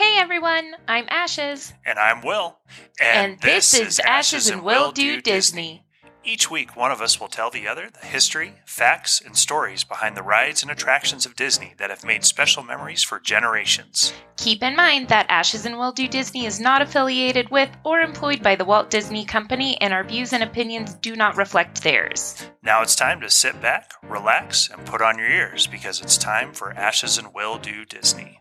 Hey everyone, I'm Ashes. And I'm Will. And, this, is Ashes and Will Do Disney. Each week, one of us will tell the other the history, facts, and stories behind the rides and attractions of Disney that have made special memories for generations. Keep in mind that Ashes and Will Do Disney is not affiliated with or employed by the Walt Disney Company, and our views and opinions do not reflect theirs. Now it's time to sit back, relax, and put on your ears because it's time for Ashes and Will Do Disney.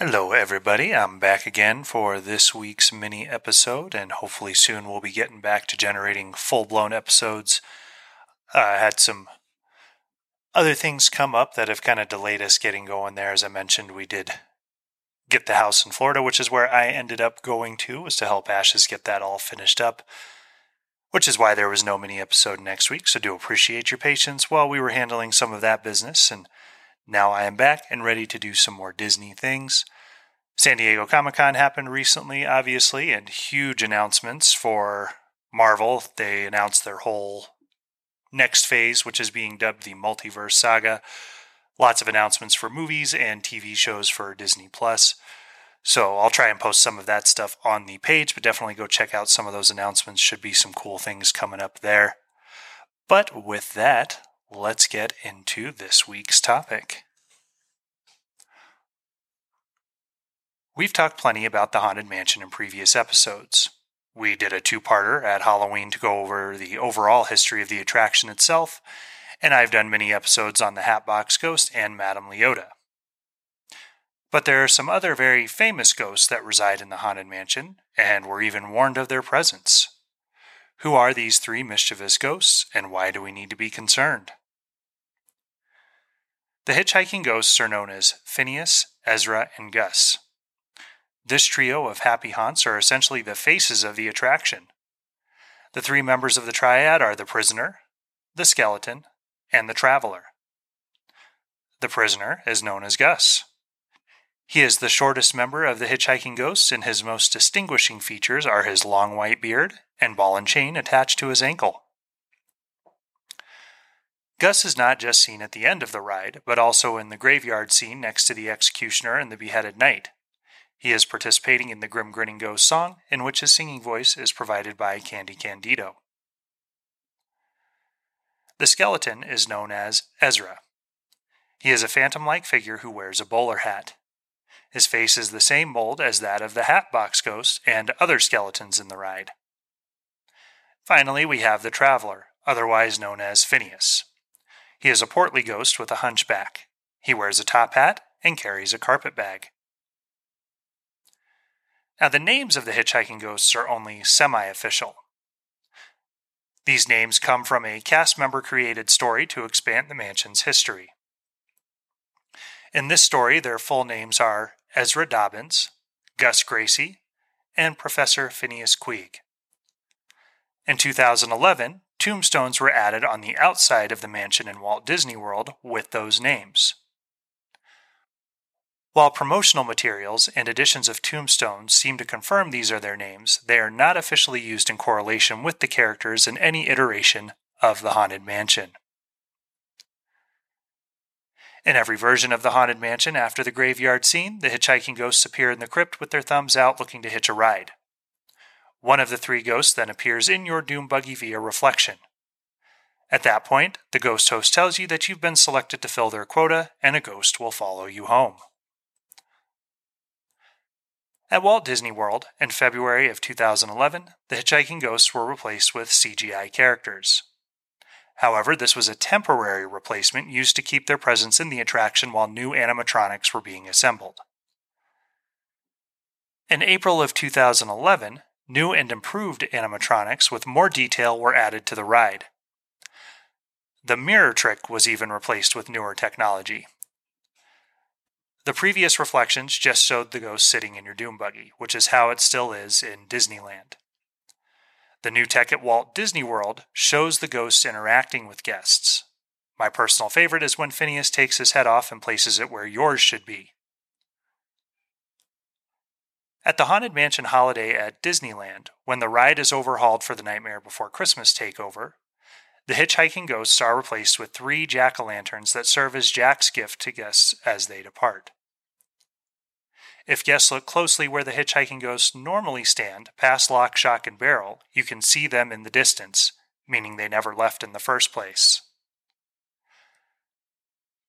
Hello, everybody. I'm back again for this week's mini episode, and hopefully soon we'll be getting back to generating full blown episodes. Uh, I had some other things come up that have kind of delayed us getting going there. As I mentioned, we did get the house in Florida, which is where I ended up going to, was to help Ashes get that all finished up, which is why there was no mini episode next week. So do appreciate your patience while we were handling some of that business and now I am back and ready to do some more Disney things. San Diego Comic Con happened recently, obviously, and huge announcements for Marvel. They announced their whole next phase, which is being dubbed the Multiverse Saga. Lots of announcements for movies and TV shows for Disney Plus. So I'll try and post some of that stuff on the page, but definitely go check out some of those announcements. Should be some cool things coming up there. But with that, let's get into this week's topic. We've talked plenty about the Haunted Mansion in previous episodes. We did a two parter at Halloween to go over the overall history of the attraction itself, and I've done many episodes on the Hatbox Ghost and Madame Leota. But there are some other very famous ghosts that reside in the Haunted Mansion, and we're even warned of their presence. Who are these three mischievous ghosts, and why do we need to be concerned? The hitchhiking ghosts are known as Phineas, Ezra, and Gus. This trio of happy haunts are essentially the faces of the attraction. The three members of the triad are the prisoner, the skeleton, and the traveler. The prisoner is known as Gus. He is the shortest member of the hitchhiking ghosts, and his most distinguishing features are his long white beard and ball and chain attached to his ankle. Gus is not just seen at the end of the ride, but also in the graveyard scene next to the executioner and the beheaded knight. He is participating in the Grim Grinning Ghost song, in which his singing voice is provided by Candy Candido. The skeleton is known as Ezra. He is a phantom like figure who wears a bowler hat. His face is the same mold as that of the Hatbox Ghost and other skeletons in the ride. Finally, we have the Traveler, otherwise known as Phineas. He is a portly ghost with a hunchback. He wears a top hat and carries a carpet bag. Now, the names of the hitchhiking ghosts are only semi official. These names come from a cast member created story to expand the mansion's history. In this story, their full names are Ezra Dobbins, Gus Gracie, and Professor Phineas Queeg. In 2011, tombstones were added on the outside of the mansion in Walt Disney World with those names. While promotional materials and editions of tombstones seem to confirm these are their names, they are not officially used in correlation with the characters in any iteration of the Haunted Mansion. In every version of the Haunted Mansion after the graveyard scene, the hitchhiking ghosts appear in the crypt with their thumbs out looking to hitch a ride. One of the three ghosts then appears in your doom buggy via reflection. At that point, the ghost host tells you that you've been selected to fill their quota, and a ghost will follow you home. At Walt Disney World, in February of 2011, the hitchhiking ghosts were replaced with CGI characters. However, this was a temporary replacement used to keep their presence in the attraction while new animatronics were being assembled. In April of 2011, New and improved animatronics with more detail were added to the ride. The mirror trick was even replaced with newer technology. The previous reflections just showed the ghost sitting in your Doom buggy, which is how it still is in Disneyland. The new tech at Walt Disney World shows the ghosts interacting with guests. My personal favorite is when Phineas takes his head off and places it where yours should be. At the Haunted Mansion holiday at Disneyland, when the ride is overhauled for the Nightmare Before Christmas takeover, the hitchhiking ghosts are replaced with three jack o' lanterns that serve as Jack's gift to guests as they depart. If guests look closely where the hitchhiking ghosts normally stand, past lock, shock, and barrel, you can see them in the distance, meaning they never left in the first place.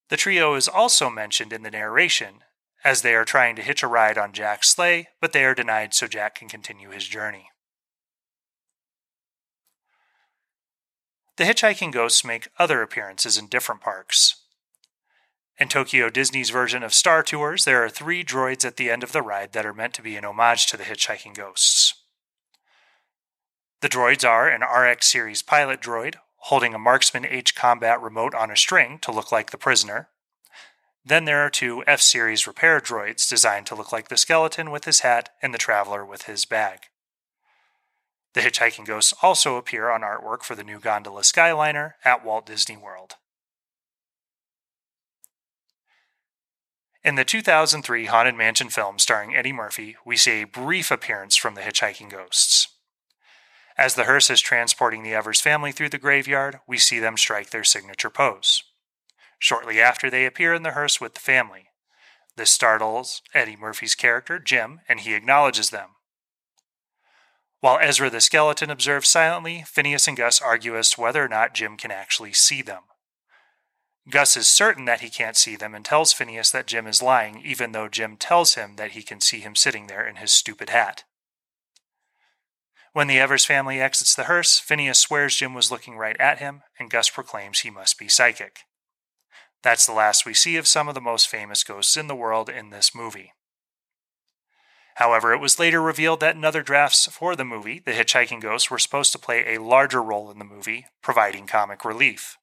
The trio is also mentioned in the narration, as they are trying to hitch a ride on Jack's sleigh, but they are denied so Jack can continue his journey. The hitchhiking ghosts make other appearances in different parks. In Tokyo Disney's version of Star Tours, there are three droids at the end of the ride that are meant to be an homage to the hitchhiking ghosts. The droids are an RX series pilot droid holding a Marksman H combat remote on a string to look like the prisoner. Then there are two F series repair droids designed to look like the skeleton with his hat and the traveler with his bag. The hitchhiking ghosts also appear on artwork for the new gondola Skyliner at Walt Disney World. In the 2003 Haunted Mansion film starring Eddie Murphy, we see a brief appearance from the hitchhiking ghosts. As the hearse is transporting the Evers family through the graveyard, we see them strike their signature pose. Shortly after, they appear in the hearse with the family. This startles Eddie Murphy's character, Jim, and he acknowledges them. While Ezra the skeleton observes silently, Phineas and Gus argue as to whether or not Jim can actually see them. Gus is certain that he can't see them and tells Phineas that Jim is lying, even though Jim tells him that he can see him sitting there in his stupid hat. When the Evers family exits the hearse, Phineas swears Jim was looking right at him, and Gus proclaims he must be psychic. That's the last we see of some of the most famous ghosts in the world in this movie. However, it was later revealed that in other drafts for the movie, the hitchhiking ghosts were supposed to play a larger role in the movie, providing comic relief.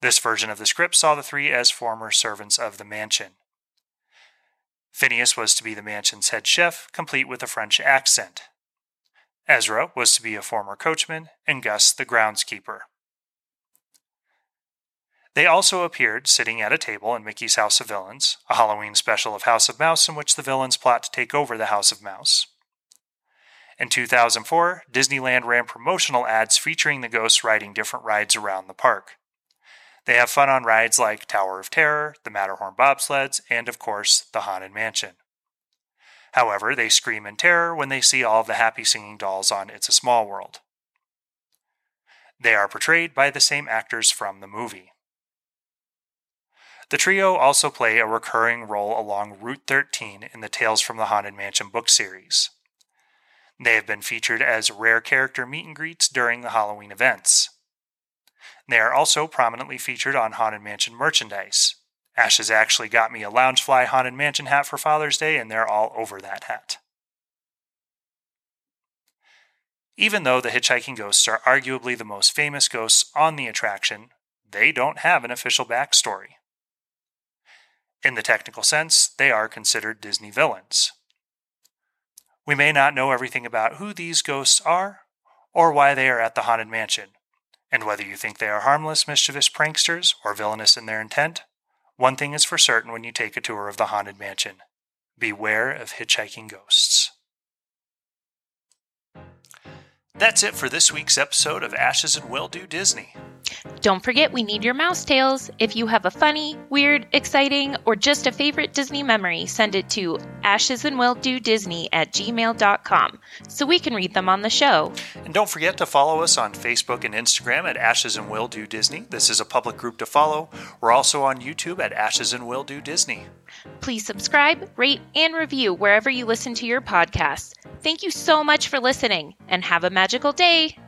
This version of the script saw the three as former servants of the mansion. Phineas was to be the mansion's head chef, complete with a French accent. Ezra was to be a former coachman, and Gus the groundskeeper. They also appeared sitting at a table in Mickey's House of Villains, a Halloween special of House of Mouse in which the villains plot to take over the House of Mouse. In 2004, Disneyland ran promotional ads featuring the ghosts riding different rides around the park. They have fun on rides like Tower of Terror, the Matterhorn bobsleds, and of course, the Haunted Mansion. However, they scream in terror when they see all of the happy singing dolls on It's a Small World. They are portrayed by the same actors from the movie. The trio also play a recurring role along Route 13 in the Tales from the Haunted Mansion book series. They have been featured as rare character meet and greets during the Halloween events. They are also prominently featured on Haunted Mansion merchandise. Ash has actually got me a Loungefly Haunted Mansion hat for Father's Day, and they're all over that hat. Even though the hitchhiking ghosts are arguably the most famous ghosts on the attraction, they don't have an official backstory. In the technical sense, they are considered Disney villains. We may not know everything about who these ghosts are or why they are at the Haunted Mansion, and whether you think they are harmless, mischievous pranksters or villainous in their intent, one thing is for certain when you take a tour of the Haunted Mansion beware of hitchhiking ghosts. That's it for this week's episode of Ashes and Will Do Disney. Don't forget, we need your mouse tales. If you have a funny, weird, exciting, or just a favorite Disney memory, send it to ashesandwilldodisney at gmail.com so we can read them on the show. And don't forget to follow us on Facebook and Instagram at Ashes and Will Do Disney. This is a public group to follow. We're also on YouTube at Ashes and Will Do Disney. Please subscribe, rate, and review wherever you listen to your podcasts. Thank you so much for listening, and have a magical day.